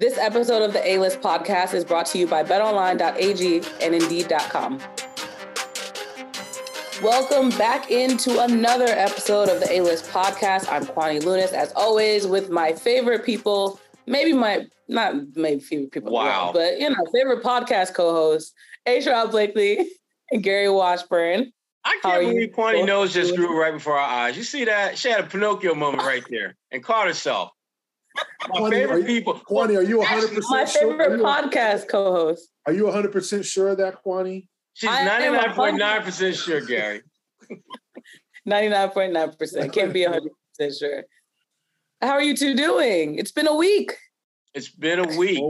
This episode of the A List podcast is brought to you by betonline.ag and indeed.com. Welcome back into another episode of the A List podcast. I'm Kwani Lunis, as always, with my favorite people, maybe my, not maybe favorite people, Wow. but you know, favorite podcast co hosts, A. Sherrod Blakely and Gary Washburn. I can't believe Kwani nose just grew right before our eyes. You see that? She had a Pinocchio moment right there and caught herself. My Kwani, are favorite you- people. Kwani, are you 100 percent My sure? Are favorite you, podcast co host. are you 100 percent sure of that, Kwani? She's I am a 99.9% sure, Gary. 99.9%. Can't be 100% sure. How are you two doing? It's been a week. It's been a week.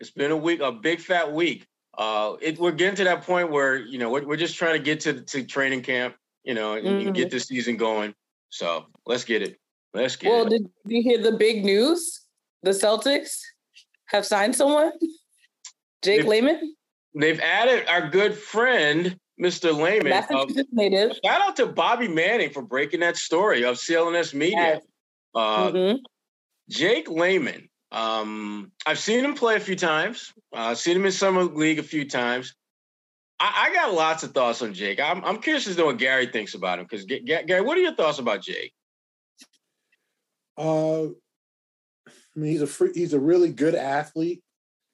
It's been a week, a big fat week. Uh, it, we're getting to that point where you know we're, we're just trying to get to to training camp, you know, and, and Mhm. get the season going. So let's get it. Let's get Well, it. did you hear the big news? The Celtics have signed someone, Jake If- Layman, They've added our good friend, Mr. Layman. Uh, Massachusetts native. shout out to Bobby Manning for breaking that story of CLNS Media. Yes. Uh, Mhm. Jake Layman. Um, I've seen him play a few times. Uh, seen him in summer league a few times. I, I got lots of thoughts on Jake. I'm, I'm curious to know what Gary thinks about him. Because Gary, what are your thoughts about Jake? Uh, I mean, he's a free, he's a really good athlete.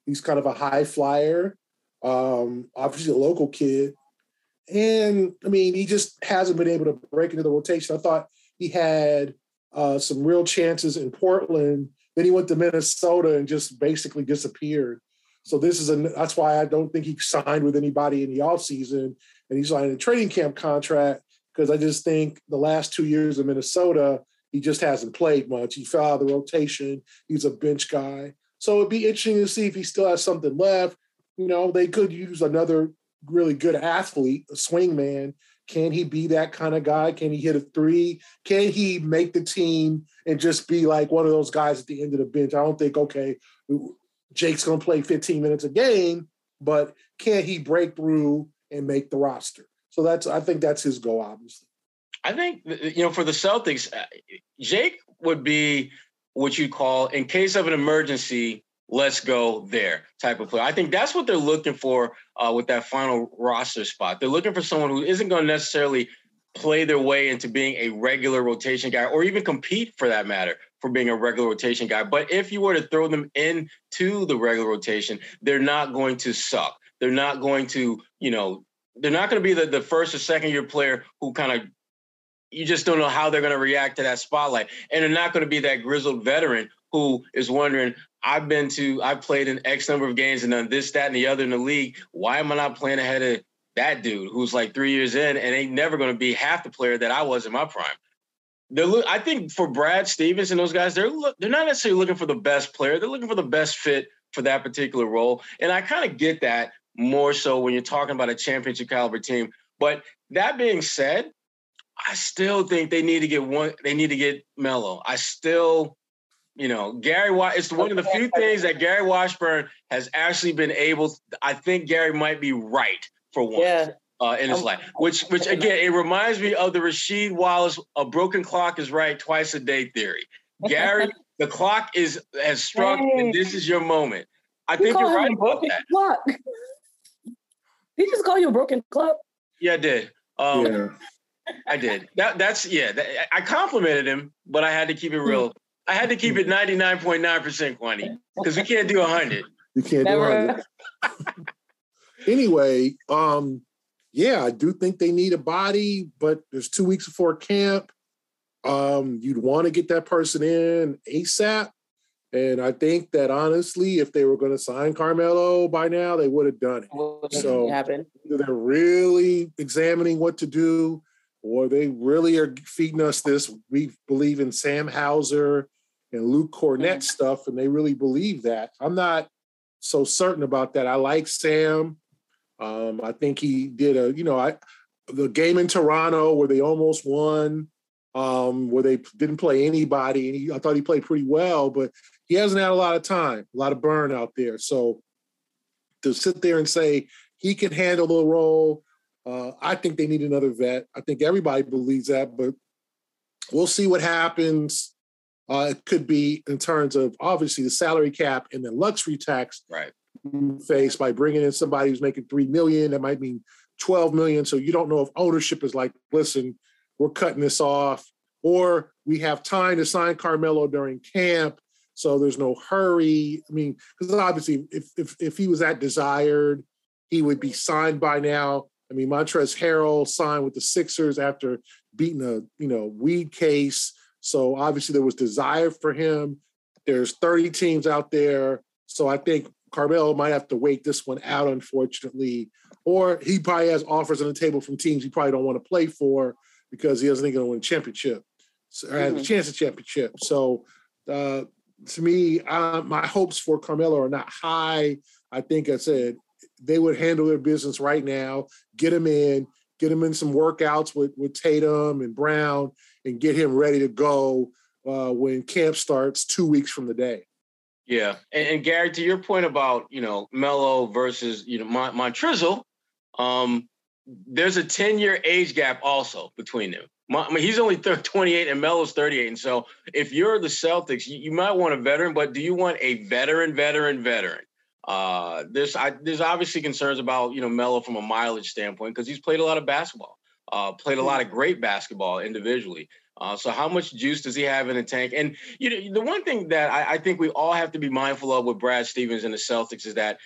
He's kind of a high flyer. Um, obviously a local kid, and I mean, he just hasn't been able to break into the rotation. I thought he had uh, some real chances in Portland. Then he went to Minnesota and just basically disappeared. So this is a that's why I don't think he signed with anybody in the offseason and he signed a training camp contract because I just think the last two years of Minnesota, he just hasn't played much. He fell out of the rotation. He's a bench guy. So it'd be interesting to see if he still has something left. You know, they could use another really good athlete, a swing man. Can he be that kind of guy? Can he hit a three? Can he make the team and just be like one of those guys at the end of the bench? I don't think, okay, Jake's going to play 15 minutes a game, but can he break through and make the roster? So that's, I think that's his goal, obviously. I think you know for the Celtics, uh, Jake would be what you call in case of an emergency. Let's go there type of player. I think that's what they're looking for uh, with that final roster spot. They're looking for someone who isn't going to necessarily play their way into being a regular rotation guy or even compete for that matter for being a regular rotation guy. But if you were to throw them into the regular rotation, they're not going to suck. They're not going to, you know, they're not going to be the, the first or second year player who kind of you just don't know how they're going to react to that spotlight. And they're not going to be that grizzled veteran who is wondering, I've been to, I've played in X number of games and done this, that, and the other in the league. Why am I not playing ahead of that dude who's like three years in and ain't never going to be half the player that I was in my prime? They're I think for Brad Stevens and those guys, they're they're not necessarily looking for the best player. They're looking for the best fit for that particular role. And I kind of get that more so when you're talking about a championship caliber team. But that being said, I still think they need to get one. They need to get Melo. I still, you know, Gary. It's one of the few things that Gary Washburn has actually been able. I think Gary might be right for once Yeah. uh, in his I'm- life. Which, which again, it reminds me of the Rasheed Wallace "a broken clock is right twice a day" theory. Gary, the clock is has struck, and this is your moment. I You think you're right about broken that. clock. He just call you a broken clock. Yeah, I did. Um, yeah. I did. That that's yeah. That, I complimented him, but I had to keep it real. I had to keep it ninety nine point nine percent quantity because we can't do hundred. You can't Never. do hundred. Anyway, um, yeah, I do think they need a body, but there's two weeks before camp. Um, you'd want to get that person in ASAP. And I think that honestly, if they were going to sign Carmelo by now, they would have done it. What So- happened? They're really examining what to do, or they really are feeding us this. We believe in Sam Hauser and Luke Kornet Mhm. stuff, and they really believe that. I'm not so certain about that. I like Sam. Um, I think he did a, you know, I the game in Toronto where they almost won, um, where they didn't play anybody, and he, I thought he played pretty well, but he hasn't had a lot of time, a lot of burn out there. So to sit there and say he can handle the role, uh, I think they need another vet. I think everybody believes that, but we'll see what happens. Uh, it could be in terms of obviously the salary cap and the luxury tax right. face by bringing in somebody who's making three million. That might mean twelve million. So you don't know if ownership is like, listen, we're cutting this off, or we have time to sign Carmelo during camp, so there's no hurry. I mean, because obviously, if if if he was that desired, he would be signed by now. I mean, Montrezl Harrell signed with the Sixers after beating a you know weed case. So obviously there was desire for him. There's 30 teams out there. So I think Carmelo might have to wait this one out, unfortunately. Or he probably has offers on the table from teams he probably don't want to play for because he doesn't think he's going to win a championship or have mm-hmm. a chance at championship. So uh, to me, uh, my hopes for Carmelo are not high. I think I said they would handle their business right now, get him in, get him in some workouts with, with Tatum and Brown, and get him ready to go uh, when camp starts two weeks from the day. Yeah, and, and, Gary, to your point about you know Melo versus you know Mon- Montrizzle, um, there's a 10 year age gap also between them. I mean, he's only 28 and Melo's 38. And so if you're the Celtics, you, you, might want a veteran, but do you want a veteran, veteran, veteran? Uh, there's I, there's obviously concerns about you know Melo from a mileage standpoint because he's played a lot of basketball, uh, played a lot of great basketball individually. Uh, so how much juice does he have in the tank? And you know the one thing that I, I think we all have to be mindful of with Brad Stevens and the Celtics is that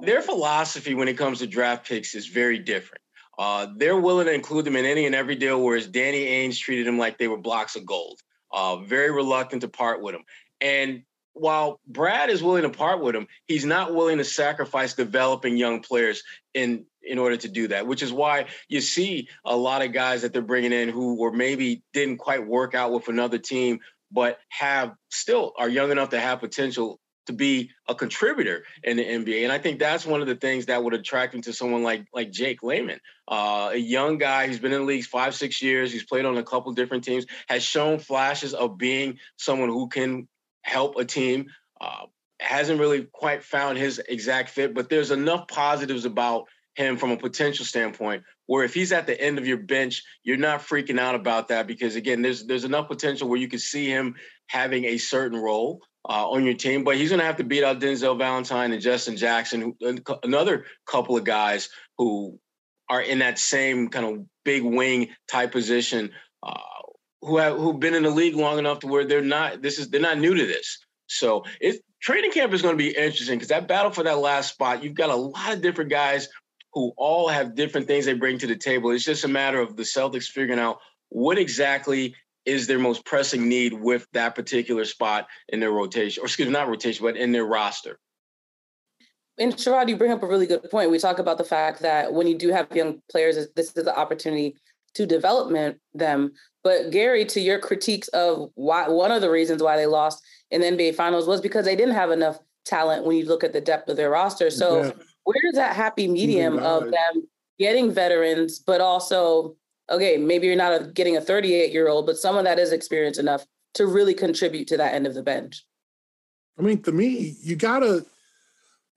their philosophy when it comes to draft picks is very different. Uh, they're willing to include them in any and every deal, whereas Danny Ainge treated them like they were blocks of gold. Uh, very reluctant to part with them. And while Brad is willing to part with him, he's not willing to sacrifice developing young players in in order to do that. Which is why you see a lot of guys that they're bringing in who were maybe didn't quite work out with another team, but have still are young enough to have potential to be a contributor in the NBA. And I think that's one of the things that would attract him to someone like like Jake Layman, uh, a young guy who's been in the league five, six years. He's played on a couple different teams, has shown flashes of being someone who can help a team. Uh, hasn't really quite found his exact fit, but there's enough positives about him from a potential standpoint where if he's at the end of your bench, you're not freaking out about that because again, there's there's enough potential where you could see him having a certain role uh, on your team. But he's going to have to beat out Denzel Valentine and Justin Jackson, who, another couple of guys who are in that same kind of big wing type position. Uh, who have who've been in the league long enough to where they're not this is they're not new to this. So it training camp is going to be interesting because that battle for that last spot, you've got a lot of different guys who all have different things they bring to the table. It's just a matter of the Celtics figuring out what exactly is their most pressing need with that particular spot in their rotation, or excuse me, not rotation, but in their roster. And Sherrod, you bring up a really good point. We talk about the fact that when you do have young players, this is the opportunity to development them. But Gary, to your critiques of why one of the reasons why they lost in the NBA Finals was because they didn't have enough talent when you look at the depth of their roster. So yeah. where is that happy medium of them getting veterans, but also okay, maybe you're not a, getting a 38 year old, but someone that is experienced enough to really contribute to that end of the bench. I mean, to me, you gotta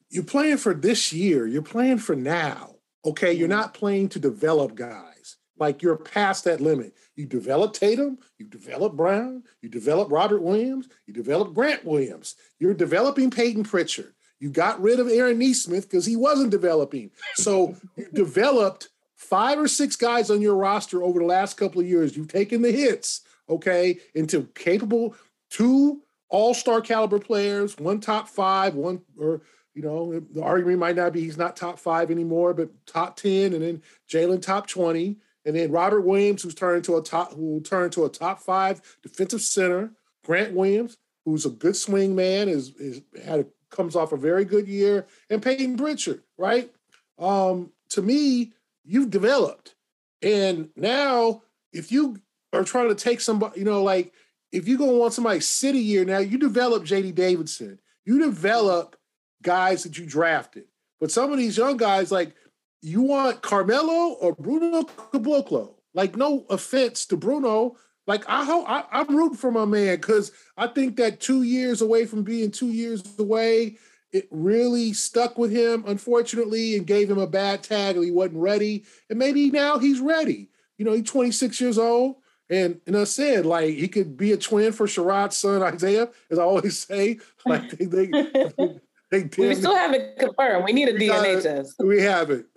you're playing for this year. You're playing for now. Okay, you're mm-hmm. not playing to develop guys. Like you're past that limit. You develop Tatum, you develop Brown, you develop Robert Williams, you develop Grant Williams. You're developing Payton Pritchard. You got rid of Aaron Nesmith because he wasn't developing. So you developed five or six guys on your roster over the last couple of years. You've taken the hits, okay, into capable two all-star caliber players, one top five, one or you know, the argument might not be he's not top five anymore, but top 10, and then Jalen top 20 and then Robert Williams, who's turned to a top, who will turn to a top five defensive center. Grant Williams, who's a good swing man, is is had a, comes off a very good year, and Payton Pritchard, right? Um, to me, you've developed, and now if you are trying to take somebody, you know, like if you're gonna want somebody sit a year now, you develop J.D. Davidson, you develop guys that you drafted, but some of these young guys, like you want Carmelo or Bruno Caboclo. Like, no offense to Bruno. Like, I hope I, I'm rooting for my man because I think that two years away from being two years away, it really stuck with him, unfortunately, and gave him a bad tag and he wasn't ready. And maybe now he's ready. You know, he's 26 years old. And and I said, like he could be a twin for Sherrod's son Isaiah, as I always say. Like they they, they did. We still haven't confirmed. We need a we DNA test. We have it.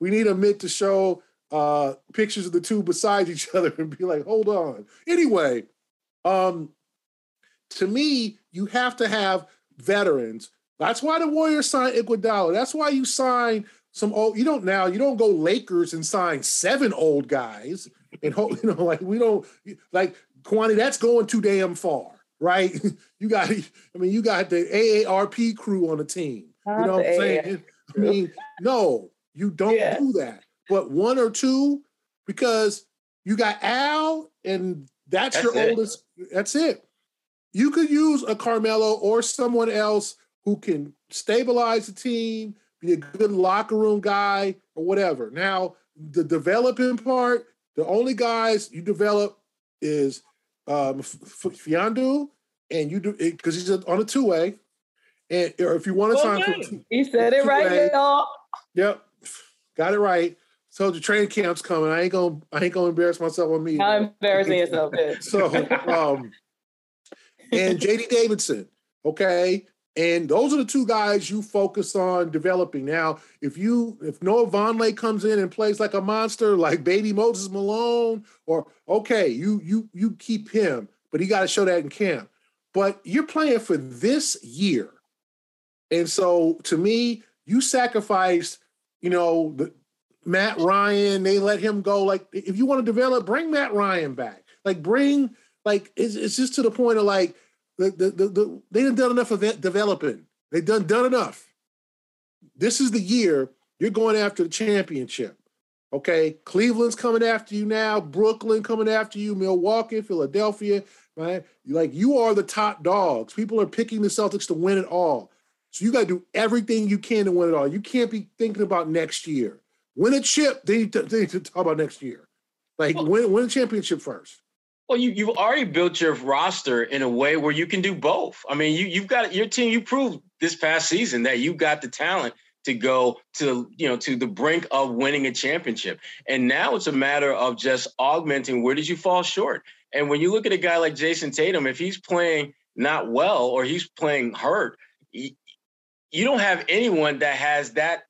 We need a Mitt to show uh pictures of the two beside each other and be like, hold on. Anyway, um, to me, you have to have veterans. That's why the Warriors signed Iguodala. That's why you sign some old. You don't now. You don't go Lakers and sign seven old guys and hope you know like we don't like Kwani. That's going too damn far, right? you got. I mean, you got the AARP crew on the team. Not you know what I'm saying? I mean, no, you don't yeah. do that. But one or two, because you got Al, and that's, that's your it. oldest. That's it. You could use a Carmelo or someone else who can stabilize the team, be a good locker room guy, or whatever. Now, the developing part, the only guys you develop is um, Mfiondu, and you do because he's on a two way. And or if you want to sign, for, he said it right, y'all. Yep, got it right. So the training camp's coming. I ain't gonna I ain't gonna embarrass myself on me. I'm embarrassing yourself. so um and JD Davidson, okay? And those are the two guys you focus on developing. Now, if you if Noah Vonleh comes in and plays like a monster, like baby Moses Malone, or okay, you you you keep him, but he got to show that in camp. But you're playing for this year. And so to me, you sacrificed, you know, the, Matt Ryan, they let him go. Like, if you want to develop, bring Matt Ryan back. Like, bring, like, it's, it's just to the point of like, the, the, the, the they done done enough of developing. They done done enough. This is the year you're going after the championship. Okay, Cleveland's coming after you now. Brooklyn coming after you. Milwaukee, Philadelphia, right? Like you are the top dogs. People are picking the Celtics to win it all. So you got to do everything you can to win it all. You can't be thinking about next year. Win a chip, then you, then you talk about next year. Like well, win, win a championship first. Well, you you've already built your roster in a way where you can do both. I mean, you you've got your team. You proved this past season that you got the talent to go to you know to the brink of winning a championship. And now it's a matter of just augmenting. Where did you fall short? And when you look at a guy like Jayson Tatum, if he's playing not well or he's playing hurt, you don't have anyone that has that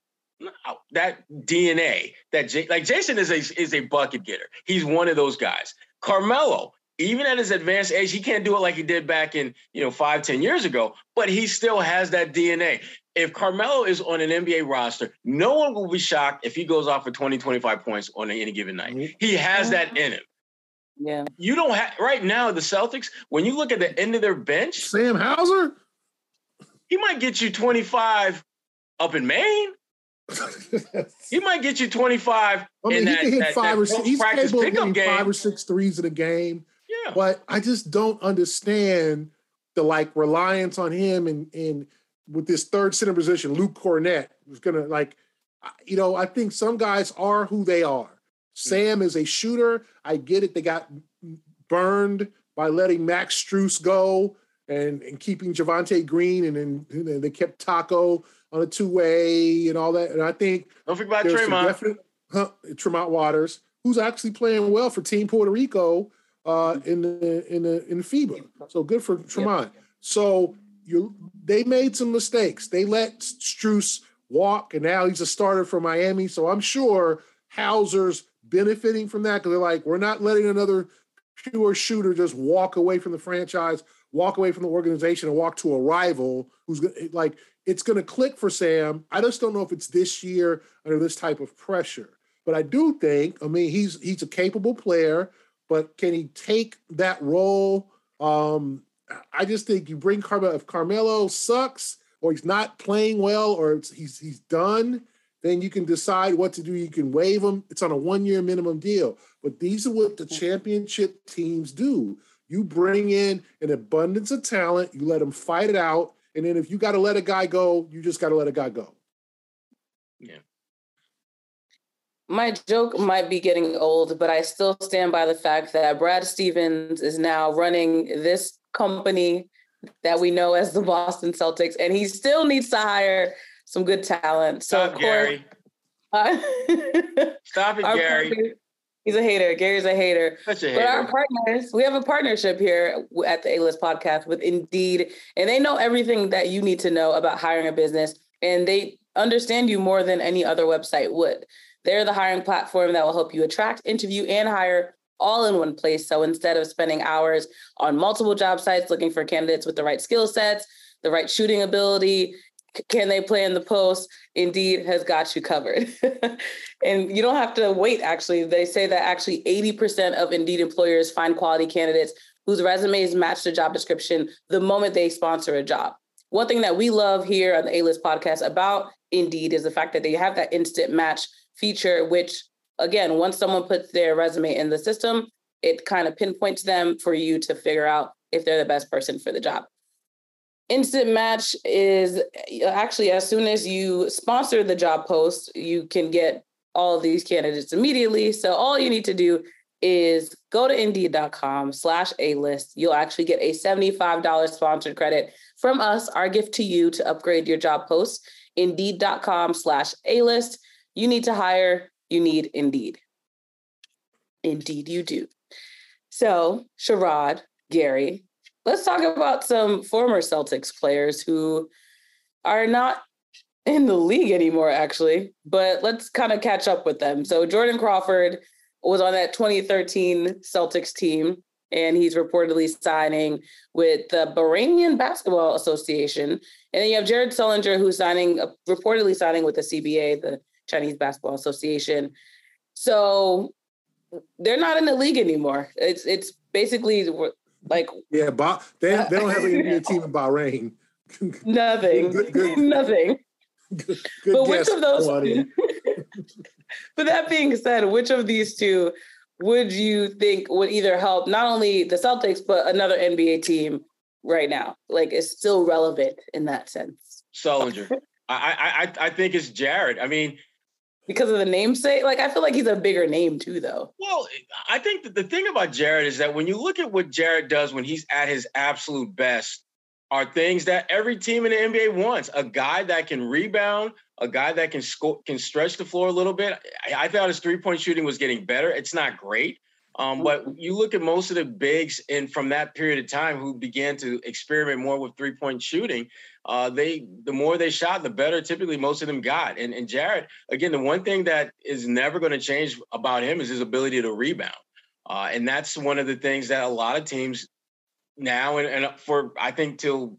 that DNA that J- like Jayson is a is a bucket getter. He's one of those guys. Carmelo, even at his advanced age, he can't do it like he did back in, you know, five, ten years ago, but he still has that DNA. If Carmelo is on an NBA roster, no one will be shocked if he goes off for 20, 25 points on any given night. Mm-hmm. He has that in him. Yeah. You don't have right now, the Celtics, when you look at the end of their bench, Sam Hauser, he might get you 25 up in Maine. he might get you 25. I mean, he that, can hit that, five that or six. He's capable of hitting five or six threes in a game. Yeah. But I just don't understand the like reliance on him and and with this third center position, Luke Kornet was gonna like, you know, I think some guys are who they are. Hmm. Sam is a shooter. I get it. They got burned by letting Max Strus go and, and keeping Javonte Green, and then and they kept Tacko on a two way and all that. And I think don't forget about Tremont. Definite, huh, Tremont Waters, who's actually playing well for Team Puerto Rico uh, in the in the in FIBA. So good for Tremont. So you they made some mistakes. They let Strus walk, and now he's a starter for Miami. So I'm sure Hauser's benefiting from that because they're like, we're not letting another pure shooter just walk away from the franchise, walk away from the organization, and walk to a rival who's like it's going to click for Sam. I just don't know if it's this year under this type of pressure. But I do think, I mean, he's he's a capable player, but can he take that role? Um, I just think you bring Carmelo. If Carmelo sucks or he's not playing well or he's he's done, then you can decide what to do. You can waive him. It's on a one year minimum deal. But these are what the championship teams do. You bring in an abundance of talent. You let them fight it out and then if you got to let a guy go, you just got to let a guy go. Yeah. My joke might be getting old, but I still stand by the fact that Brad Stevens is now running this company that we know as the Boston Celtics, and he still needs to hire some good talent. So, Stop, of course, Gary. Uh, Stop it, Gary. Company, He's a hater. Gary's a hater. Such a But hater. our partners, we have a partnership here at the A-List podcast with Indeed, and they know everything that you need to know about hiring a business, and they understand you more than any other website would. They're the hiring platform that will help you attract, interview, and hire all in one place. So instead of spending hours on multiple job sites looking for candidates with the right skill sets, the right shooting ability, can they play in the post? Indeed has got you covered. and you don't have to wait, actually. They say that actually 80% of Indeed employers find quality candidates whose resumes match the job description the moment they sponsor a job. One thing that we love here on the A-List podcast about Indeed is the fact that they have that instant match feature, which again, once someone puts their resume in the system, it kind of pinpoints them for you to figure out if they're the best person for the job. Instant match is uh, actually as soon as you sponsor the job post, you can get all these candidates immediately. So all you need to do is go to indeed.com slash a list. You'll actually get a $75 sponsored credit from us, our gift to you to upgrade your job post. Indeed.com slash a list. You need to hire, you need Indeed. Indeed, you do. So, Sherrod, Gary, let's talk about some former Celtics players who are not in the league anymore, actually, but let's kind of catch up with them. So, Jordan Crawford was on that 2013 Celtics team, and he's reportedly signing with the Bahrainian Basketball Association. And then you have Jared Sullinger, who's signing, uh, reportedly signing with the CBA, the Chinese Basketball Association. So they're not in the league anymore. It's it's basically like Yeah, ba- they, uh, they don't have an NBA team in Bahrain. nothing, Good- good- nothing. Good but which of those? But that being said, which of these two would you think would either help not only the Celtics but another NBA team right now? Like, is still relevant in that sense Sullinger. I, I I I think it's Jared. I mean, because of the namesake. Like, I feel like he's a bigger name too, though. Well, I think that the thing about Jared is that when you look at what Jared does when he's at his absolute best, are things that every team in the NBA wants. A guy that can rebound, a guy that can score, can stretch the floor a little bit. I, I thought his three point shooting was getting better. It's not great. Um, but you look at most of the bigs in from that period of time who began to experiment more with three point shooting. Uh, they the more they shot, the better typically most of them got. And, and Jared, again, the one thing that is never going to change about him is his ability to rebound. Uh, and that's one of the things that a lot of teams now and, and for I think till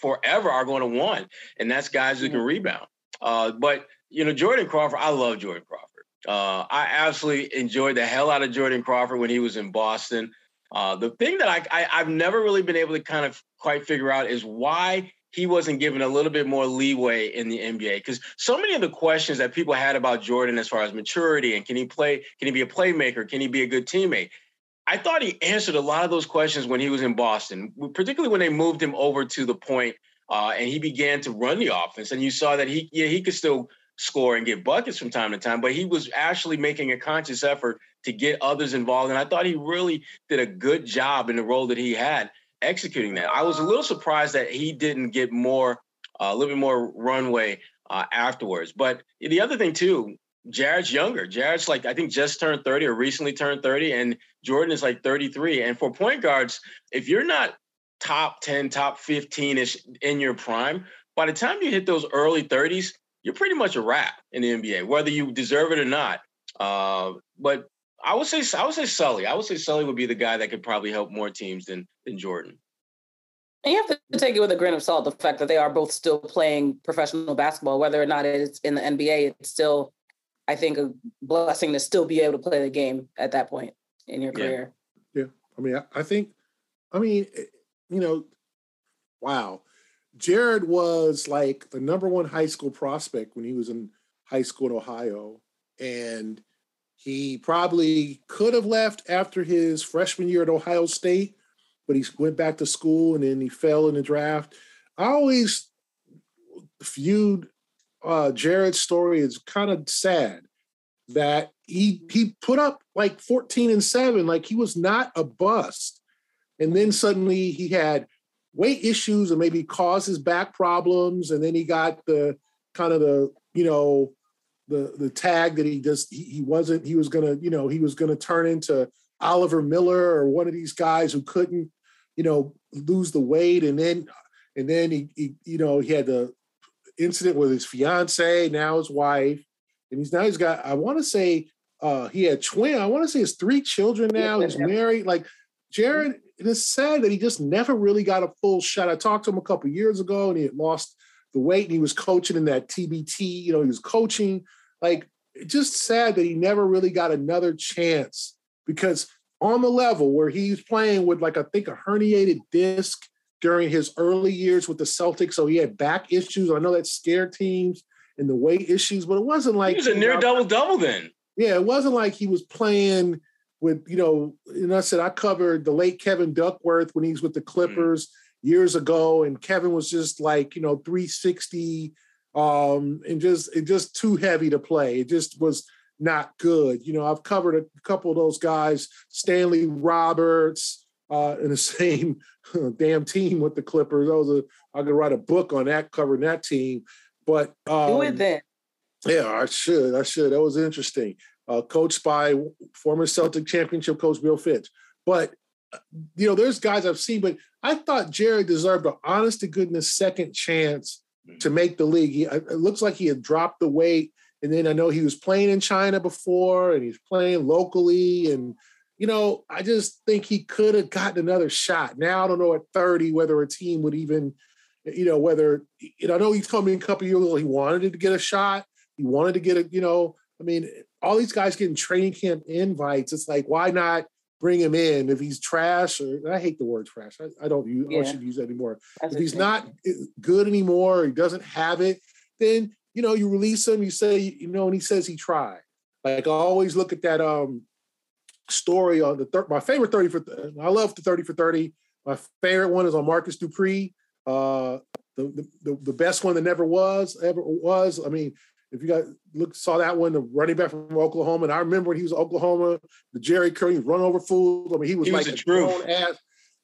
forever are going to want, and that's guys who can rebound. Uh, but you know, Jordan Crawford, I love Jordan Crawford. Uh, I absolutely enjoyed the hell out of Jordan Crawford when he was in Boston. Uh, the thing that I, I I've never really been able to kind of quite figure out is why he wasn't given a little bit more leeway in the NBA. Because so many of the questions that people had about Jordan as far as maturity and can he play, can he be a playmaker, can he be a good teammate? I thought he answered a lot of those questions when he was in Boston, particularly when they moved him over to the point, uh, and he began to run the offense. And you saw that he, yeah, he could still score and get buckets from time to time, but he was actually making a conscious effort to get others involved. And I thought he really did a good job in the role that he had executing that. I was a little surprised that he didn't get more, uh, a little bit more runway uh, afterwards. But the other thing too, Jared's younger. Jared's like I think just turned 30 or recently turned 30, and Jordan is like 33. And for point guards, if you're not top 10, top 15ish in your prime, by the time you hit those early 30s, you're pretty much a wrap in the NBA, whether you deserve it or not. Uh, but I would say I would say Sully. I would say Sully would be the guy that could probably help more teams than than Jordan. And you have to take it with a grain of salt the fact that they are both still playing professional basketball, whether or not it's in the NBA. It's still, I think, a blessing to still be able to play the game at that point in your career. Yeah, I mean, I, I think, I mean, eh, you know, wow, Jared was like the number one high school prospect when he was in high school in Ohio, and he probably could have left after his freshman year at Ohio State, but he went back to school and then he fell in the draft. I always viewed uh, Jared's story as kind of sad that he he put up like 14 and 7 like he was not a bust and then suddenly he had weight issues and maybe caused his back problems and then he got the kind of the you know the the tag that he just he, he wasn't he was gonna you know he was gonna turn into Oliver Miller or one of these guys who couldn't you know lose the weight. And then and then he, he you know he had the incident with his fiance now his wife. And he's now he's got I want to say uh he had twin I want to say his three children now he's married. Like Jared it is sad that he just never really got a full shot. I talked to him a couple years ago and he had lost the weight and he was coaching in that TBT, you know, he was coaching. Like, just sad that he never really got another chance because on the level where he's playing with, like, I think a herniated disc during his early years with the Celtics. So he had back issues. I know that scared teams and the weight issues, but it wasn't like he was a near double double then. Yeah, it wasn't like he was playing with, you know, and I said I covered the late Kevin Duckworth when he was with the mm. Clippers. Mm-hmm years ago, and Kevin was just like you know 360, um, and just it just too heavy to play. It just was not good. You know, I've covered a couple of those guys, Stanley Roberts, uh, in the same damn team with the Clippers. That was a I could write a book on that covering that team. But um, do it then. Yeah, I should. I should. That was interesting. Uh, coached by former Celtic championship coach Bill Fitch. But you know, there's guys I've seen, but I thought Jared deserved an honest to goodness second chance mm. to make the league. He, it looks like he had dropped the weight. And then I know he was playing in China before and he's playing locally. And, you know, I just think he could have gotten another shot. Now, I don't know at 30 whether a team would even, you know, whether, you know, I know he's coming in a couple years ago, he wanted to get a shot. He wanted to get a, you know, I mean, all these guys getting training camp invites. It's like, why not bring him in if he's trash or I hate the word trash. I, I don't use yeah. I should use that anymore. That's if he's not eh, good anymore, he doesn't have it, then you know you release him. You say you know, and he says he tried. Like I always look at that um story on the third my favorite thirty for th- I love the thirty for thirty. My favorite one is on Marcus Dupree. Uh, the, the the best one that never was ever was. I mean, if you got look saw that one, the running back from Oklahoma, and I remember when he was Oklahoma, the Jerry Curry run over fools. I mean, he was he like was a grown ass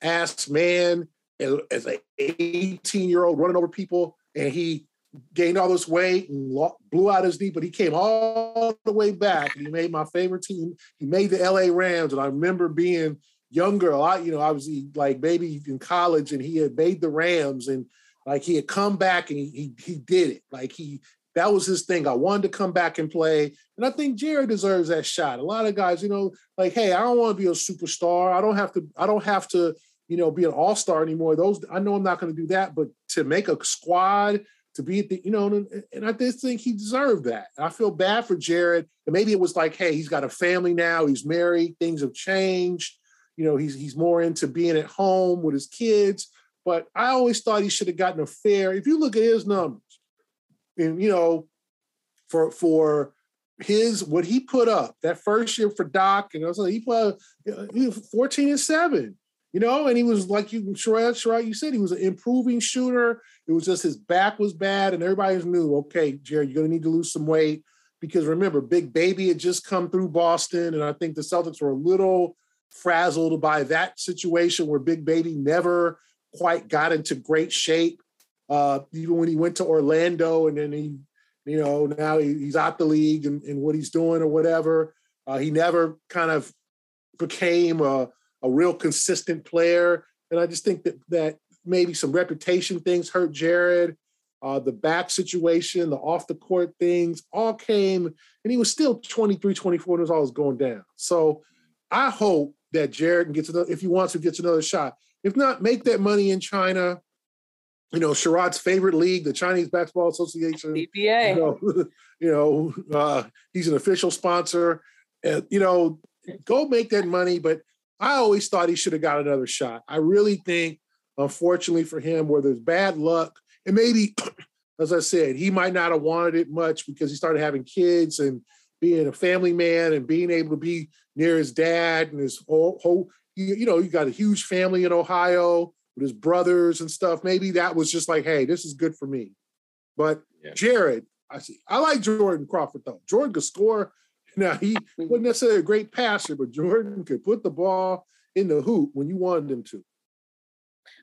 ass man as, as an 18 year old running over people, and he gained all this weight and blew out his knee, but he came all the way back. And He made my favorite team. He made the LA Rams, and I remember being younger. A lot, you know, I was like maybe in college, and he had made the Rams, and like he had come back and he, he he did it. Like he that was his thing. I wanted to come back and play. And I think Jared deserves that shot. A lot of guys, you know, like, hey, I don't want to be a superstar. I don't have to, I don't have to, you know, be an all-star anymore. Those I know I'm not going to do that, but to make a squad, to be the, you know, and, and I just think he deserved that. And I feel bad for Jared. And maybe it was like, hey, he's got a family now, he's married, things have changed. You know, he's he's more into being at home with his kids. But I always thought he should have gotten a fair. If you look at his numbers, and you know, for for his what he put up that first year for Doc, and like, he put uh, he was 14 and 7, you know, and he was like you Sherrod, Sherrod, you said he was an improving shooter. It was just his back was bad, and everybody knew, okay, Jerry, you're gonna need to lose some weight. Because remember, Big Baby had just come through Boston, and I think the Celtics were a little frazzled by that situation where Big Baby never quite got into great shape. Uh, even when he went to Orlando and then he, you know, now he, he's out the league and, and, what he's doing or whatever. Uh, he never kind of became a, a real consistent player. And I just think that that maybe some reputation things hurt Jared. Uh, the back situation, the off the court things all came, and he was still 23, 24, and it was always going down. So I hope that Jared gets another, if he wants to, gets another shot. If not, make that money in China you know, Sherrod's favorite league, the Chinese Basketball Association. CBA. You know, you know uh, he's an official sponsor. And, you know, go make that money. But I always thought he should have got another shot. I really think, unfortunately for him, where there's bad luck, and maybe, as I said, he might not have wanted it much because he started having kids and being a family man and being able to be near his dad and his whole, whole you, you know, you got a huge family in Ohio with his brothers and stuff. Maybe that was just like, hey, this is good for me. But yeah. Jared, I see. I like Jordan Crawford though. Jordan could score. Now he wasn't necessarily a great passer, but Jordan could put the ball in the hoop when you wanted him to.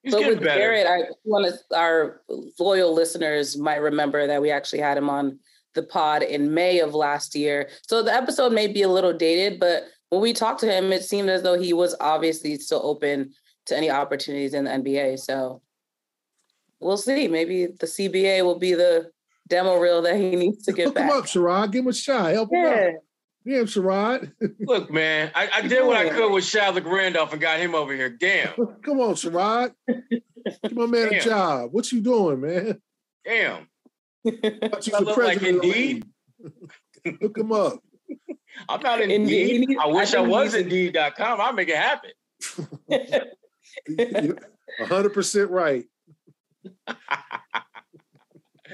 He's but with better. Jared, I one of our loyal listeners might remember that we actually had him on the pod in May of last year. So the episode may be a little dated, but when we talked to him, it seemed as though he was obviously still open to any opportunities in the NBA. So we'll see. Maybe the CBA will be the demo reel that he needs to get Hook back. him up, Sherrod. Give him a shot. Help him out. Damn, Sherrod. Look, man, I, I did what I could with Shavlik Randolph and got him over here. Damn, Come on, Sherrod. Give my man a job. What you doing, man? damn. Thought you I the look like president of the Indeed. league. Hook him up. I'm not Indeed. Indeed. I wish I, think was he's- Indeed.com. I'll make it happen. Hundred percent right.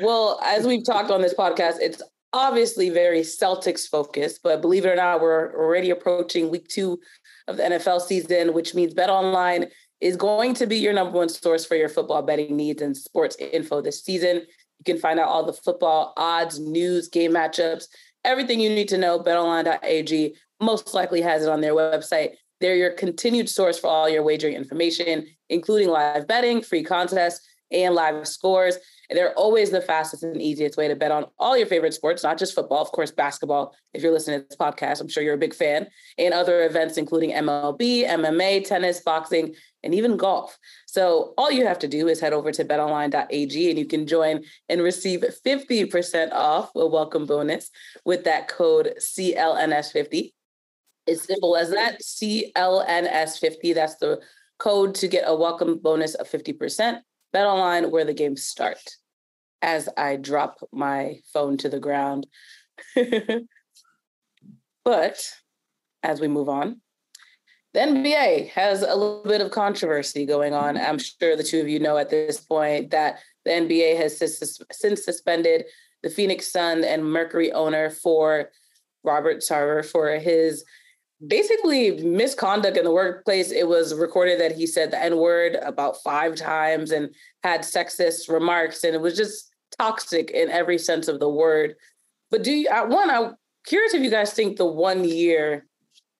Well, as we've talked on this podcast, it's obviously very Celtics focused, but believe it or not, we're already approaching week two of the NFL season, which means Bet Online is going to be your number one source for your football betting needs and sports info this season. You can find out all the football odds, news, game matchups, everything you need to know. BetOnline.ag most likely has it on their website. They're your continued source for all your wagering information, including live betting, free contests, and live scores. And they're always the fastest and easiest way to bet on all your favorite sports, not just football, of course, basketball. If you're listening to this podcast, I'm sure you're a big fan, and other events, including MLB, MMA, tennis, boxing, and even golf. So all you have to do is head over to betonline.ag and you can join and receive 50% off, a welcome bonus, with that code CLNS50. It's simple as that CLNS50. That's the code to get a welcome bonus of 50%. Bet online where the games start. As I drop my phone to the ground. but as we move on, the NBA has a little bit of controversy going on. I'm sure the two of you know at this point that the NBA has since suspended the Phoenix Sun and Mercury owner for Robert Sarver for his basically misconduct in the workplace. It was recorded that he said the N word about five times and had sexist remarks, and it was just toxic in every sense of the word. But do you, one, I'm curious if you guys think the one year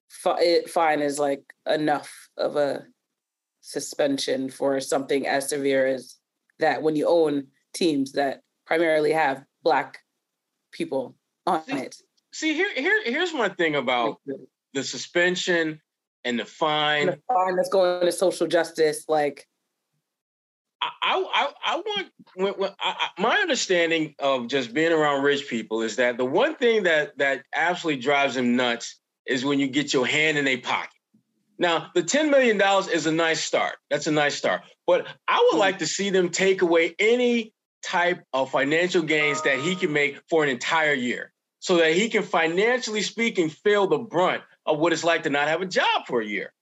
fi- eh, fine is like enough of a suspension for something as severe as that when you own teams that primarily have black people on it. See, here, here, here's one thing about the suspension and the fine. And the fine that's going to social justice, like I, I, I want when, when, I, my understanding of just being around rich people is that the one thing that that absolutely drives them nuts is when you get your hand in their pocket. Now, the ten million dollars is a nice start. That's a nice start, but I would hmm. like to see them take away any type of financial gains that he can make for an entire year, so that he can financially speaking feel the brunt of what it's like to not have a job for a year.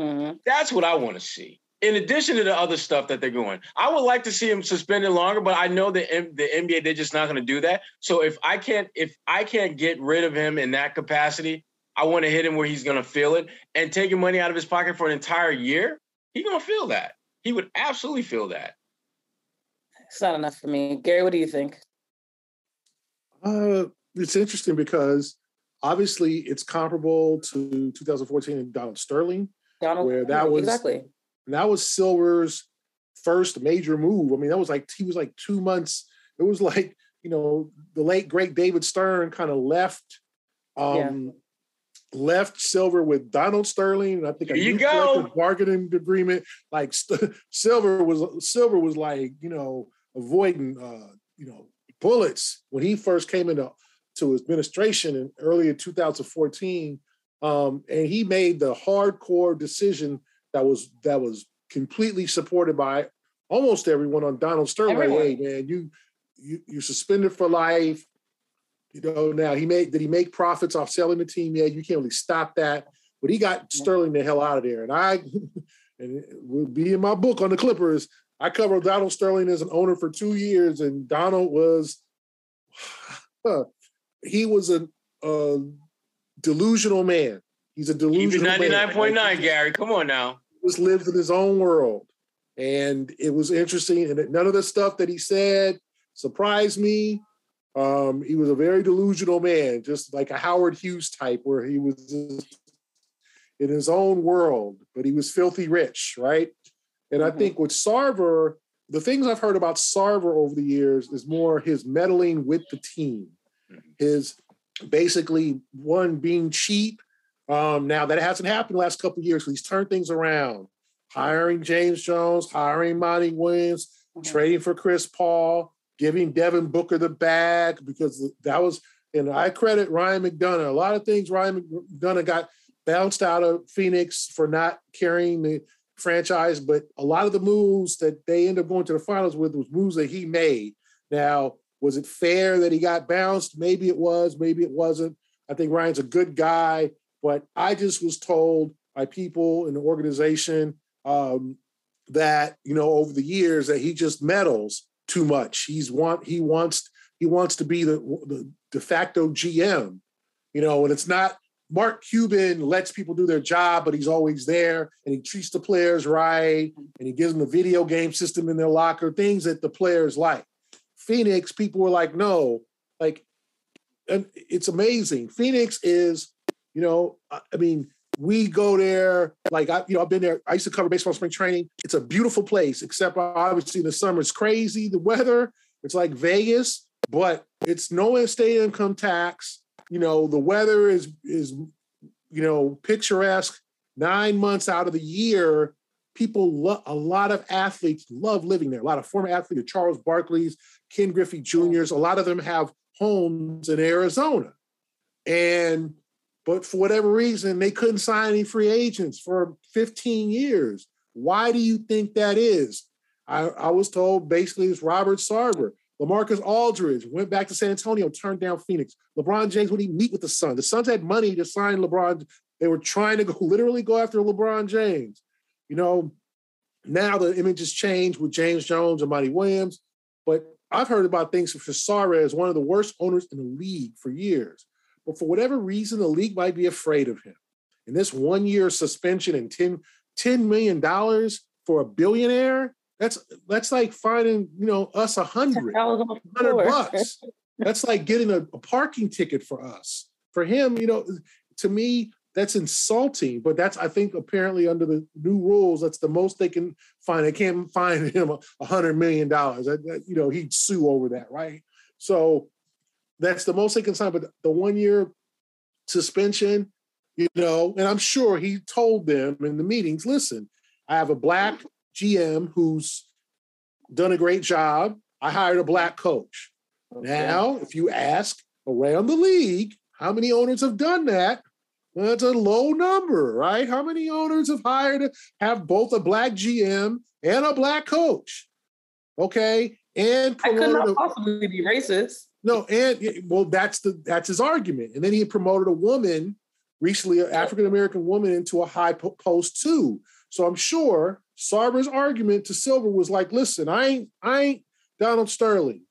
mhm. That's what I want to see. In addition to the other stuff that they're going, I would like to see him suspended longer, but I know the M- the NBA they're just not going to do that. So if I can't if I can't get rid of him in that capacity, I want to hit him where he's going to feel it and taking money out of his pocket for an entire year. He's going to feel that. He would absolutely feel that. it's not enough for me. Gary, what do you think? Uh, it's interesting because obviously it's comparable to 2014 and Donald Sterling. Donald, Where that was- exactly. That was Silver's first major move. I mean, that was like he was like two months. It was like you know the late great David Stern kind of left, um, left Silver with Donald Sterling. And I think a Here you new go. bargaining agreement. Like St- Silver was Silver was like you know avoiding uh, you know bullets when he first came into to his administration in early in 2014. Um, and he made the hardcore decision that was that was completely supported by almost everyone on Donald Sterling. Like, Everyone. hey man, you you you suspended for life. You know, now he made did he make profits off selling the team? Yeah, you can't really stop that. But he got Sterling the hell out of there. And I and it will be in my book on the Clippers. I covered Donald Sterling as an owner for two years, and Donald was he was a, a delusional man. He's a delusional it man. 99.9, Gary. Come on now. just lives in his own world. And it was interesting. And none of the stuff that he said surprised me. Um, he was a very delusional man, just like a Howard Hughes type, where he was in his own world, but he was filthy rich, right? And I Mhm. think with Sarver, the things I've heard about Sarver over the years is more his meddling with the team, mm-hmm. His basically one being cheap. Um, now that hasn't happened the last couple of years. So he's turned things around, hiring James Jones, hiring Monty Williams, mm-hmm. trading for Chris Paul, giving Devin Booker the bag because that was. And I credit Ryan McDonough. A lot of things Ryan McDonough got bounced out of Phoenix for not carrying the franchise, but a lot of the moves that they end up going to the finals with was moves that he made. Now, was it fair that he got bounced? Maybe it was, maybe it wasn't. I think Ryan's a good guy, but I just was told by people in the organization um, that you know over the years that he just meddles too much. He's want he wants he wants to be the, the de facto GM, you know, and it's not Mark Cuban lets people do their job, but he's always there and he treats the players right and he gives them a video game system in their locker, things that the players like. Phoenix, people were like, no, like, and it's amazing. Phoenix is, you know, I mean, we go there like I, you know, I've been there. I used to cover baseball spring training. It's a beautiful place, except obviously in the summer is crazy. The weather, it's like Vegas, but it's no state income tax you know, the weather is is you know picturesque. Nine months out of the year, people love a lot of athletes love living there. A lot of former athletes, Charles Barkley's, Ken Griffey Jr.'s, a lot of them have homes in Arizona. And but for whatever reason, they couldn't sign any free agents for 15 years. Why do you think that is? I, I was told basically it's Robert Sarver. LaMarcus Aldridge went back to San Antonio, turned down Phoenix. LeBron James would he meet with the Suns? The Suns had money to sign LeBron. They were trying to go literally go after LeBron James. You know, now the images change with James Jones and Monty Williams. But I've heard about things for as one of the worst owners in the league for years. But for whatever reason, the league might be afraid of him. And this one year suspension and 10, $10 million for a billionaire, that's that's like finding you know us a hundred hundred bucks. That's like getting a, a parking ticket for us. For him, you know, to me, that's insulting. But that's I think apparently under the new rules, that's the most they can find. They can't find him a hundred million dollars. You know, he'd sue over that, right? So that's the most they can sign. But the one year suspension, you know, and I'm sure he told them in the meetings, listen, I have a black GM who's done a great job. I hired a black coach. Okay. Now, if you ask around the league, how many owners have done that? That's a low number, right? How many owners have hired have both a black GM and a black coach? Okay, and I could not a, possibly be racist. No, and well, that's the that's his argument. And then he promoted a woman recently, an African American woman, into a high post too. So I'm sure Sarver's argument to Silver was like, listen, I ain't, I ain't Donald Sterling.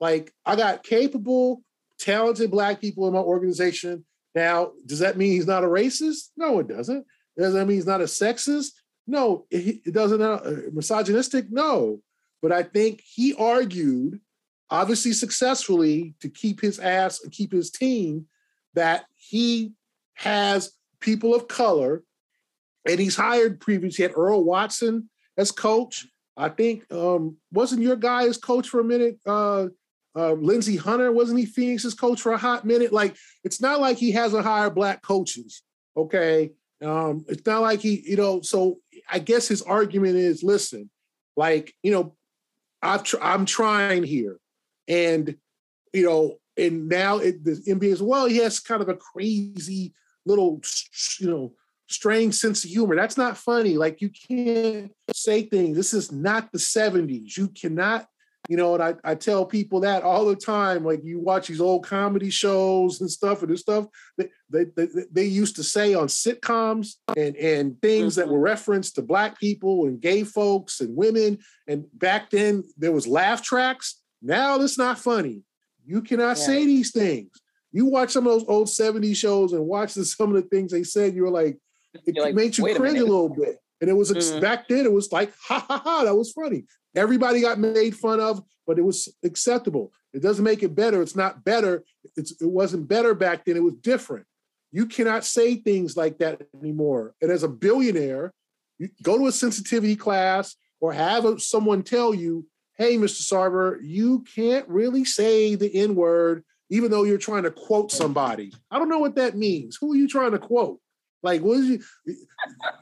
Like, I got capable, talented black people in my organization. Now, does that mean he's not a racist? No, it doesn't. Does that mean he's not a sexist? No, it, doesn't. Uh, misogynistic? No. But I think he argued, obviously successfully, to keep his ass and keep his team, that he has people of color and he's hired previously. He had Earl Watson as coach. I think um, wasn't your guy as coach for a minute. Uh, uh, Lindsey Hunter wasn't he Phoenix's coach for a hot minute? Like it's not like he hasn't hired black coaches. Okay, um, it's not like he, you know. So I guess his argument is, listen, like you know, I've tr- I'm trying here, and you know, and now it, the NBA as well. He has kind of a crazy little, you know, strange sense of humor. That's not funny. Like you can't say things. This is not the 70s. You cannot, you know, and I, I tell people that all the time. Like you watch these old comedy shows and stuff and this stuff that they, they, they used to say on sitcoms and, and things that were referenced to black people and gay folks and women. And back then there was laugh tracks. Now it's not funny. You cannot yeah. say these things. You watch some of those old 70s shows and watch the, some of the things they said, you're like, it like, made you cringe a, a, little bit. And it was mm-hmm. back then, it was like, ha ha ha, that was funny. Everybody got made fun of, but it was acceptable. It doesn't make it better. It's not better. It's, it wasn't better back then. It was different. You cannot say things like that anymore. And as a billionaire, you go to a sensitivity class or have a, someone tell you hey, Mr. Sarver, you can't really say the N word, even though you're trying to quote somebody. I don't know what that means. Who are you trying to quote? Like, what is you?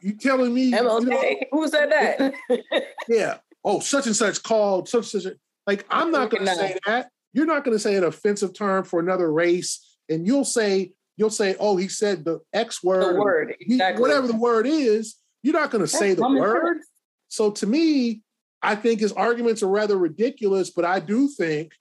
You telling me? MLK. You know, Who said that? yeah. Oh, such and such called such and such. Like, I'm not going to say that. You're not going to say an offensive term for another race, and you'll say you'll say, "Oh, he said the X word." The word, exactly. He, whatever the word is, you're not going to say the word. So to me, I think his arguments are rather ridiculous, but I do think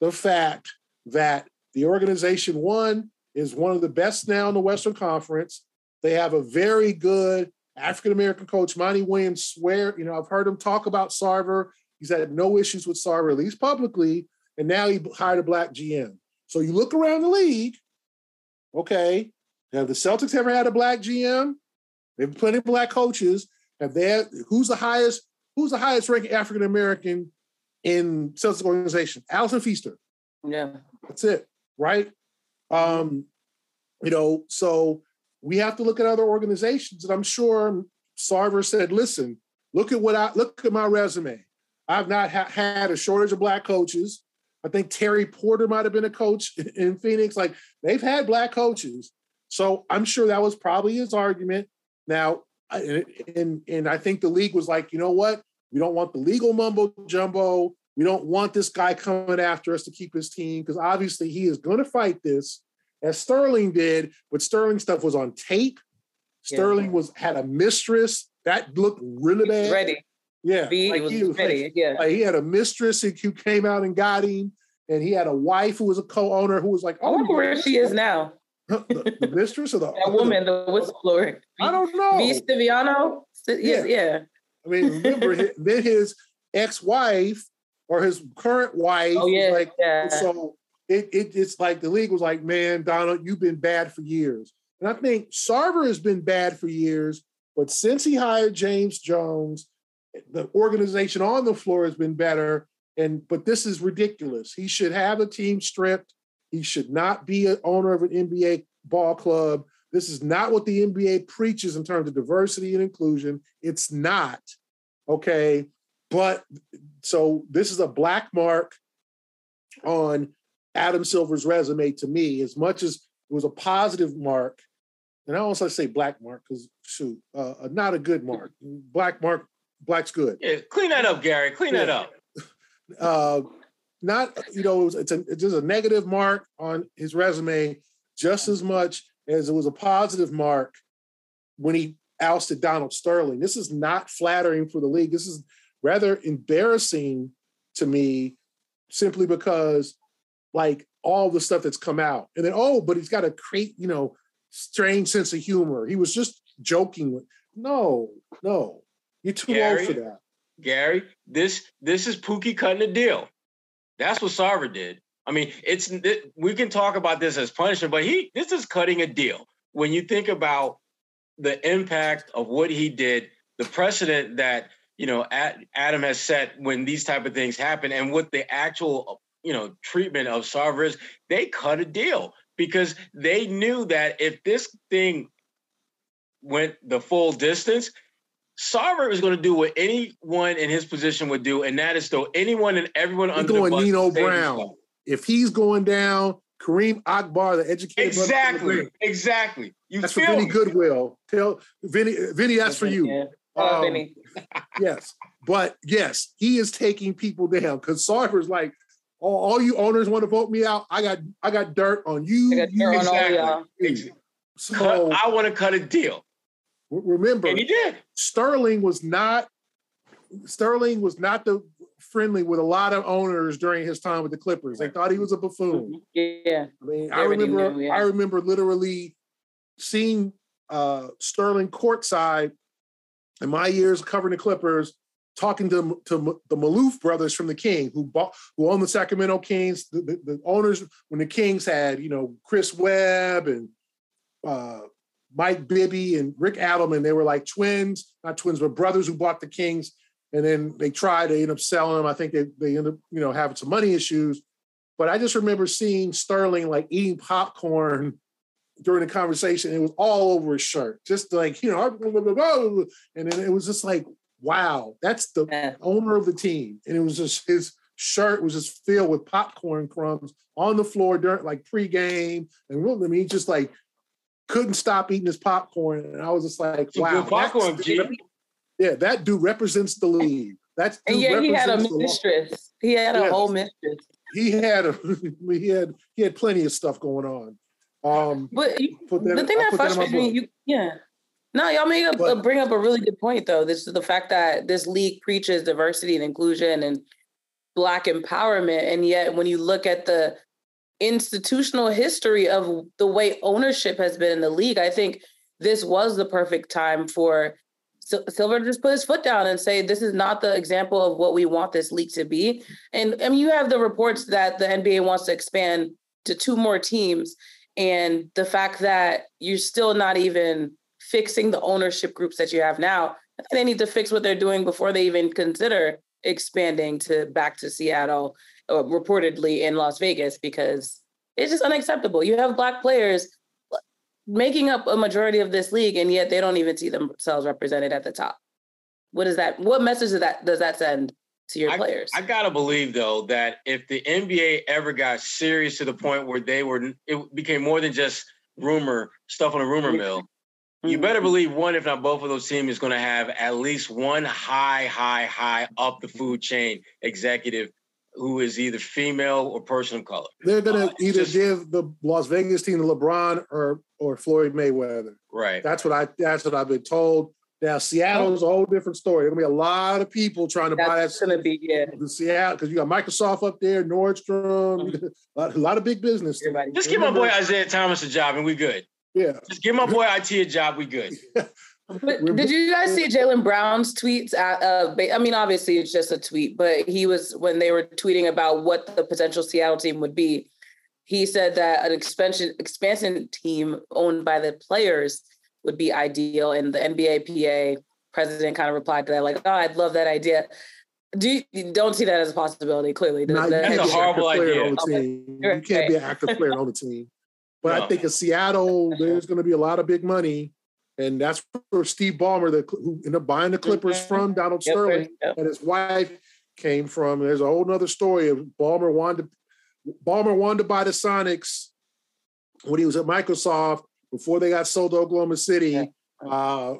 the fact that the organization one is one of the best now in the Western Conference. They have a very good African American coach, Monty Williams. Swear, you know, I've heard him talk about Sarver. He's had no issues with Sarver, at least publicly, and now he hired a black GM. So you look around the league. Okay, have the Celtics ever had a black GM? They've plenty of black coaches. Have they? Had, who's the highest? Who's the highest ranking African American in Celtics organization? Allison Feaster. Yeah, that's it. Right. Um, you know, so we have to look at other organizations, and I'm sure Sarver said, "Listen, look at what I look at my resume. I've not ha- had a shortage of black coaches. I think Terry Porter might have been a coach in Phoenix. Like they've had black coaches, so I'm sure that was probably his argument. Now, and and I think the league was like, you know what? We don't want the legal mumbo jumbo. We don't want this guy coming after us to keep his team because obviously he is going to fight this, as Sterling did. But Sterling stuff was on tape. Sterling yeah. was had a mistress that looked really bad. Ready. Yeah, B, like was he was ready. Like, yeah, like he had a mistress who came out and got him, and he had a wife who was a co-owner who was like, "Oh, where she is now." the, the, mistress or the that woman, the whistleblower. I don't know. V. Stiviano. Yeah. yeah. I mean, remember then his ex-wife or his current wife. Oh yeah. Like, yeah. So it, it it's like the league was like, man, Donald, you've been bad for years. And I think Sarver has been bad for years, but since he hired James Jones, the organization on the floor has been better. And but this is ridiculous. He should have a team stripped. He should not be an owner of an NBA ball club. This is not what the NBA preaches in terms of diversity and inclusion. It's not. Okay. But so this is a black mark on Adam Silver's resume to me, as much as it was a positive mark. And I also say black mark because shoot, uh, not a good mark. Black mark, black's good. Yeah, clean that up, Gary. Clean yeah. that up. Uh, not you know it was, it's, a, it's just a negative mark on his resume just as much as it was a positive mark when he ousted Donald Sterling. This is not flattering for the league. This is rather embarrassing to me simply because like all the stuff that's come out. And then oh but he's got a great you know strange sense of humor. He was just joking with no no. You're too Gary, old for that. Gary this this is Pookie cutting a deal. That's what Sarver did. I mean, it's we can talk about this as punishment, but he this is cutting a deal. When you think about the impact of what he did, the precedent that you know Adam has set when these type of things happen, and what the actual you know treatment of Sarver is, they cut a deal because they knew that if this thing went the full distance, Sarver is going to do what anyone in his position would do, and that is throw anyone and everyone He's under going the bus. Nino Brown. If he's going down, Kareem Akbar, the educated exactly, exactly. You that's for Vinny Goodwill. Tell Vinny, Vinny, that's for you. Yeah. Um, Vinny. yes, but yes, he is taking people down because Sarver's like, oh, all you owners want to vote me out. I got, I got dirt on you. Got you. Dirt exactly. on so I want to cut a deal. Remember, and he did. Sterling was not Sterling was not the friendly with a lot of owners during his time with the Clippers. They thought he was a buffoon. Yeah, I mean, I remember, knew, yeah. I remember literally seeing uh, Sterling courtside in my years covering the Clippers, talking to, to the Maloof brothers from the King, who bought, who owned the Sacramento Kings. The, the, the owners when the Kings had, you know, Chris Webb and uh, Mike Bibby and Rick Adelman, they were like twins, not twins, but brothers who bought the Kings. And then they tried, they end up selling them. I think they, they ended up, you know, having some money issues. But I just remember seeing Sterling like eating popcorn during the conversation. It was all over his shirt, just like, you know, and then it was just like, wow, that's the Yeah. owner of the team. And it was just his shirt was just filled with popcorn crumbs on the floor during like pregame. And really, I mean, he just like couldn't stop eating his popcorn. And I was just like, Some wow. popcorn, G. Yeah, that dude represents the league. That's And dude yeah, he had a represents the law. mistress. He had a Yes. whole mistress. He had a, he had he had plenty of stuff going on. Um, But you, put that, the thing I'll that put that in my frustrates me, you yeah. No, y'all make up But- uh, bring up a really good point though. This is the fact that this league preaches diversity and inclusion and black empowerment, and yet when you look at the institutional history of the way ownership has been in the league, I think this was the perfect time for Silver to just put his foot down and say, "This is not the example of what we want this league to be." And I mean, you have the reports that the NBA wants to expand to two more teams, and the fact that you're still not even fixing the ownership groups that you have now. I think they need to fix what they're doing before they even consider expanding to back to Seattle, uh, reportedly in Las Vegas, because it's just unacceptable. You have black players making up a majority of this league, and yet they don't even see themselves represented at the top. What is that? What message does that does that send to your I, players? I gotta believe though that if the NBA ever got serious to the point where they were, it became more than just rumor stuff on a rumor mill. You Mhm. better believe one, if not both of those teams, is going to have at least one high, high, high up the food chain executive who is either female or person of color. They're gonna Uh, either just- give the Las Vegas team to LeBron or or Floyd Mayweather. Right. That's what I that's what I've been told. Now Seattle's a whole different story. There's gonna be a lot of people trying to buy that That's gonna be yeah. the Seattle because you got Microsoft up there, Nordstrom, a, lot, a lot of big business. Everybody. Just give my boy Isaiah Thomas a job and we're good. Yeah, Just give my boy IT a job, we good. But did you guys see Jaylen Brown's tweets? At, uh, I mean, obviously it's just a tweet, but he was when they were tweeting about what the potential Seattle team would be. He said that an expansion expansion team owned by the players would be ideal, and the NBA PA president kind of replied to that, like, "Oh, I'd love that idea." Do you, you don't see that as a possibility? Clearly, Not- That's a horrible idea. on Okay. You can't be an active player on the team. But I think in Seattle, there's going to be a lot of big money, and that's where Steve Ballmer, the, who ended up buying the Clippers from Donald Yep, Sterling, yep. and his wife came from. There's a whole other story of Ballmer wanted to, Ballmer wanted to buy the Sonics when he was at Microsoft before they got sold to Oklahoma City, Yeah. uh,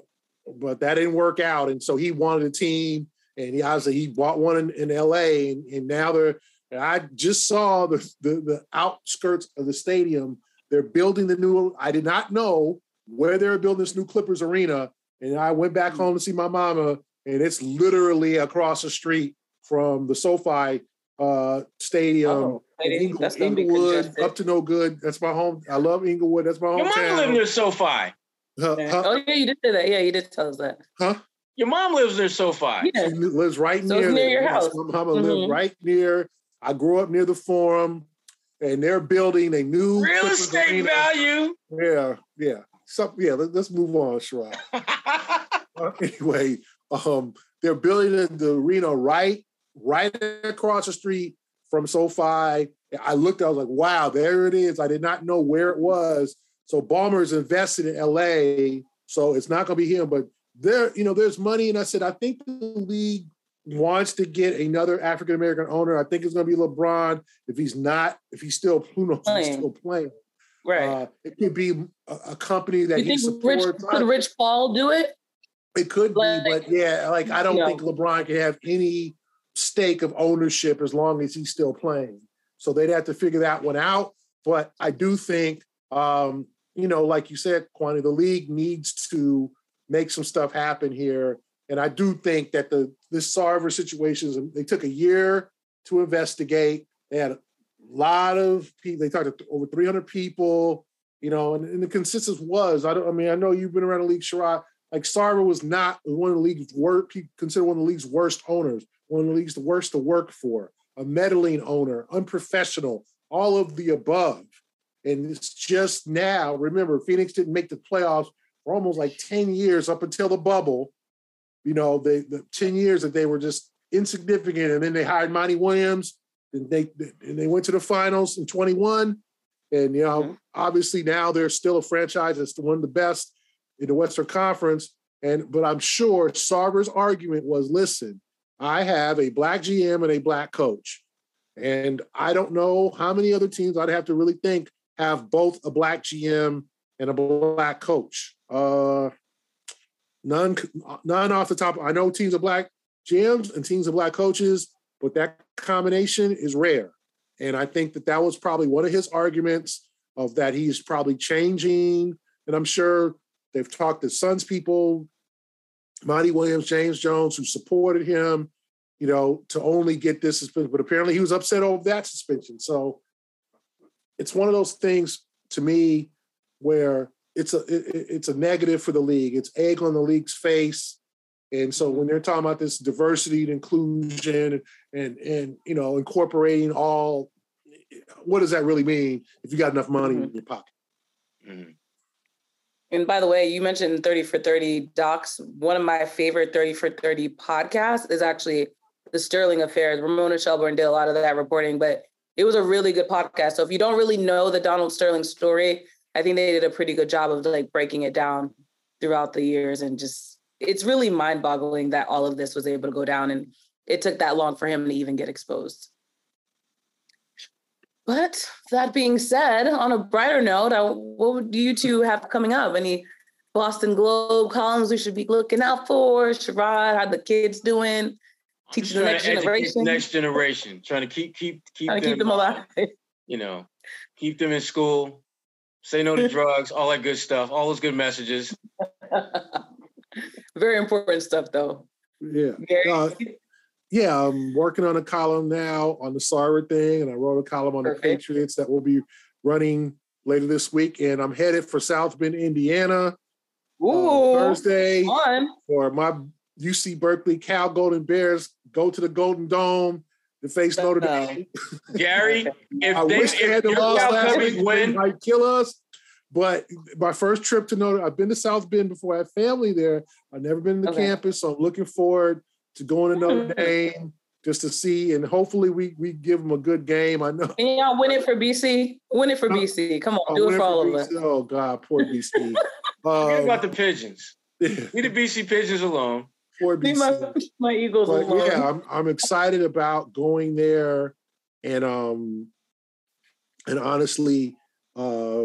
but that didn't work out, and so he wanted a team, and he obviously he bought one in, in L.A. and, and now they're. and I just saw the, the the outskirts of the stadium. They're building the new. I did not know where they were building this new Clippers arena, and I went back home to see my mama, and it's literally across the street from the SoFi uh, Stadium. Oh, in lady, Ingle- that's gonna be Inglewood, up to no good. That's my home. I love Inglewood. That's my home. Your mom hometown. lives near SoFi. Huh, huh, Oh yeah, you did say that. Yeah, you did tell us that. huh? Your mom lives near SoFi. Yeah. She lives right So near near your house. My mama Mhm. lived right near. I grew up near the Forum, and they're building a new Real estate arena. value. Yeah, yeah. So yeah, let, us move on, Sherrod. Uh, anyway, um, they're building the- arena right, right across the street from SoFi. I looked, I was like, wow, there it is. I did not know where it was. So Ballmer's invested in LA, so it's not gonna be him, but there, you know, there's money. And I said, I think the league wants to get another African American owner. I think it's gonna be LeBron. If he's not, if he's still, who knows, if he's Playing. still playing. Right. Uh, it could be a, a company that you he think Rich supports. could Rich Paul do it? It could Like, be, but yeah, like I don't you know. think LeBron can have any stake of ownership as long as he's still playing. So they'd have to figure that one out. But I do think, um, you know, like you said, Kwani, the league needs to make some stuff happen here. And I do think that the this Sarver situation, um, they took a year to investigate. They had a lot of people. They talked to over 300 people, you know, and, and the consensus was, I don't, I mean, I know you've been around the league, Sherrod, like Sarver was not one of the league's worst, considered one of the league's worst owners, one of the league's worst to work for, a meddling owner, unprofessional, all of the above. And it's just now, remember, Phoenix didn't make the playoffs for almost like 10 years up until the bubble. You know, they the 10 years that they were just insignificant. And then they hired Monty Williams and they and they went to the finals in 21. And you know, Mhm. obviously now they're still a franchise that's one of the best in the Western Conference. And but I'm sure Sarver's argument was, listen, I have a black GM and a black coach. And I don't know how many other teams I'd have to really think have both a black GM and a black coach. Uh, none, none off the top. I know teams of black GMs and teams of black coaches, but that combination is rare. And I think that that was probably one of his arguments of that he's probably changing. And I'm sure they've talked to Suns people, Monty Williams, James Jones, who supported him, you know, to only get this suspension. But apparently he was upset over that suspension. So it's one of those things to me where it's a it, it's a negative for the league. It's egg on the league's face. And so when they're talking about this diversity and inclusion and and you know incorporating all, what does that really mean if you got enough money mm-hmm. in your pocket? Mm-hmm. And by the way, you mentioned 30 for 30 docs. One of my favorite 30 for 30 podcasts is actually the Sterling Affairs. Ramona Shelburne did a lot of that reporting, but it was a really good podcast. So if you don't really know the Donald Sterling story, I think they did a pretty good job of like breaking it down throughout the years and just it's really mind-boggling that all of this was able to go down and it took that long for him to even get exposed. But that being said, on a brighter note, what would you two have coming up? Any Boston Globe columns we should be looking out for? Sherrod, how the kids doing? Teaching the next generation. next generation. Trying to keep keep keep them, keep them alive. You know, keep them in school. Say no to drugs. All that good stuff. All those good messages. Very important stuff, though. Yeah. Uh, yeah, I'm working on a column now on the Sarver thing, and I wrote a column on Perfect. the Patriots that will be running later this week. And I'm headed for South Bend, Indiana, Ooh, uh, Thursday fun. for my UC Berkeley Cal Golden Bears. Go to the Golden Dome to face Notre Dame. Gary, if I they, wish they had the loss last week, win. they might kill us. But my first trip to Notre, I've been to South Bend before. I have family there. I've never been to the okay. campus, so I'm looking forward to going to Notre Dame just to see, and hopefully we we give them a good game. I know. And y'all win it for BC. Win it for BC. Come on, oh, do it for, all BC. of us. Oh God, poor BC. um, Forget about the pigeons. Leave the BC pigeons alone. Poor BC. My, my Eagles but, alone. Yeah, I'm I'm excited about going there, and um, and honestly, uh,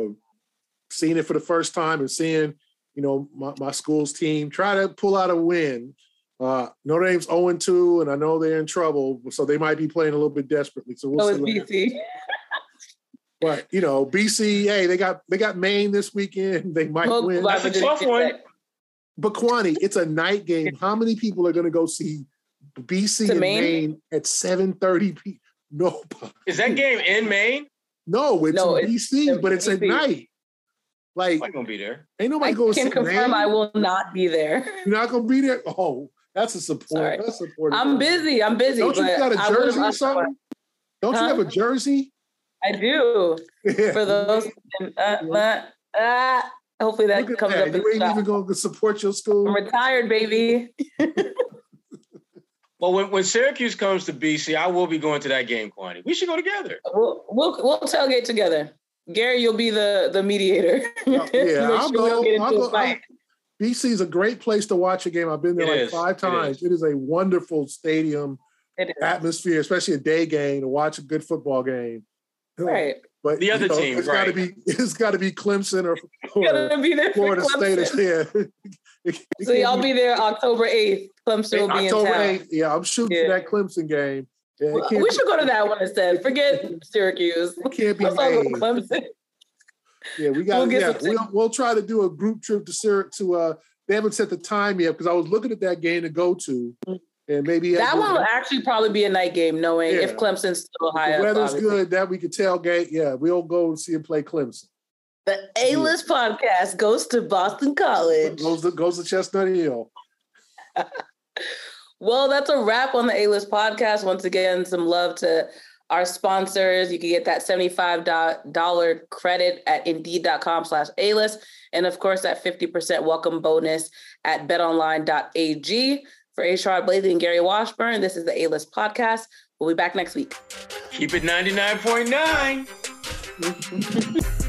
seeing it for the first time and seeing, you know, my, my school's team try to pull out a win. Uh, Notre Dame's 0 2, and I know they're in trouble, so they might be playing a little bit desperately. So we'll see. BC. but you know, BC, hey, they got they got Maine this weekend. They might well, win. That's a tough one. But Kwani, it's a night game. How many people are going to go see BC and Maine? Maine at 7:30 p. Nobody. Is that game in Maine? No, it's no, in BC, it's but it's at night. Like, I'm gonna be there. Ain't nobody I going. Can confirm Maine. I will not be there. You're not gonna be there. Oh, that's a support. Sorry. That's support. I'm busy. I'm busy. Don't you got a jersey or something? Don't huh? you have a jersey? I do. Yeah. For those, uh, uh, uh, hopefully that comes that. up. You ain't even going to support your school. I'm retired, baby. well, when, when Syracuse comes to BC, I will be going to that game, Kwani. We should go together. We'll we'll, we'll tailgate together. Gary, you'll be the the mediator. Oh, yeah, I'll go. I'll go I'll, BC is a great place to watch a game. I've been there it like is. five times. It is. it is a wonderful stadium atmosphere, especially a day game to watch a good football game. Right. But the other know, team, it's right. got to be it's got to be Clemson or, or Florida State. Yeah. so y'all be there October eighth. Clemson will be October in town. 8th, yeah, I'm shooting yeah. for that Clemson game. Yeah, well, we should go to that one instead. Forget Syracuse. It can't be Clemson. Yeah, we got. We'll, yeah, we'll, we'll try to do a group trip to Syracuse. To uh, they haven't set the time yet because I was looking at that game to go to, and maybe that one will actually probably be a night game, knowing yeah. if Clemson's still high. If the weather's good, that we could tailgate. Yeah, we'll go and see him play Clemson. The A List yeah. podcast goes to Boston College. Goes to goes to Chestnut Hill. well, that's a wrap on the A List podcast. Once again, some love to our sponsors. You can get that $75 credit at indeed.com slash A-list. And of course, that 50% welcome bonus at betonline.ag. For A. Sherrod Blakely and Gary Washburn, this is the A-list podcast. We'll be back next week. Keep it 99.9.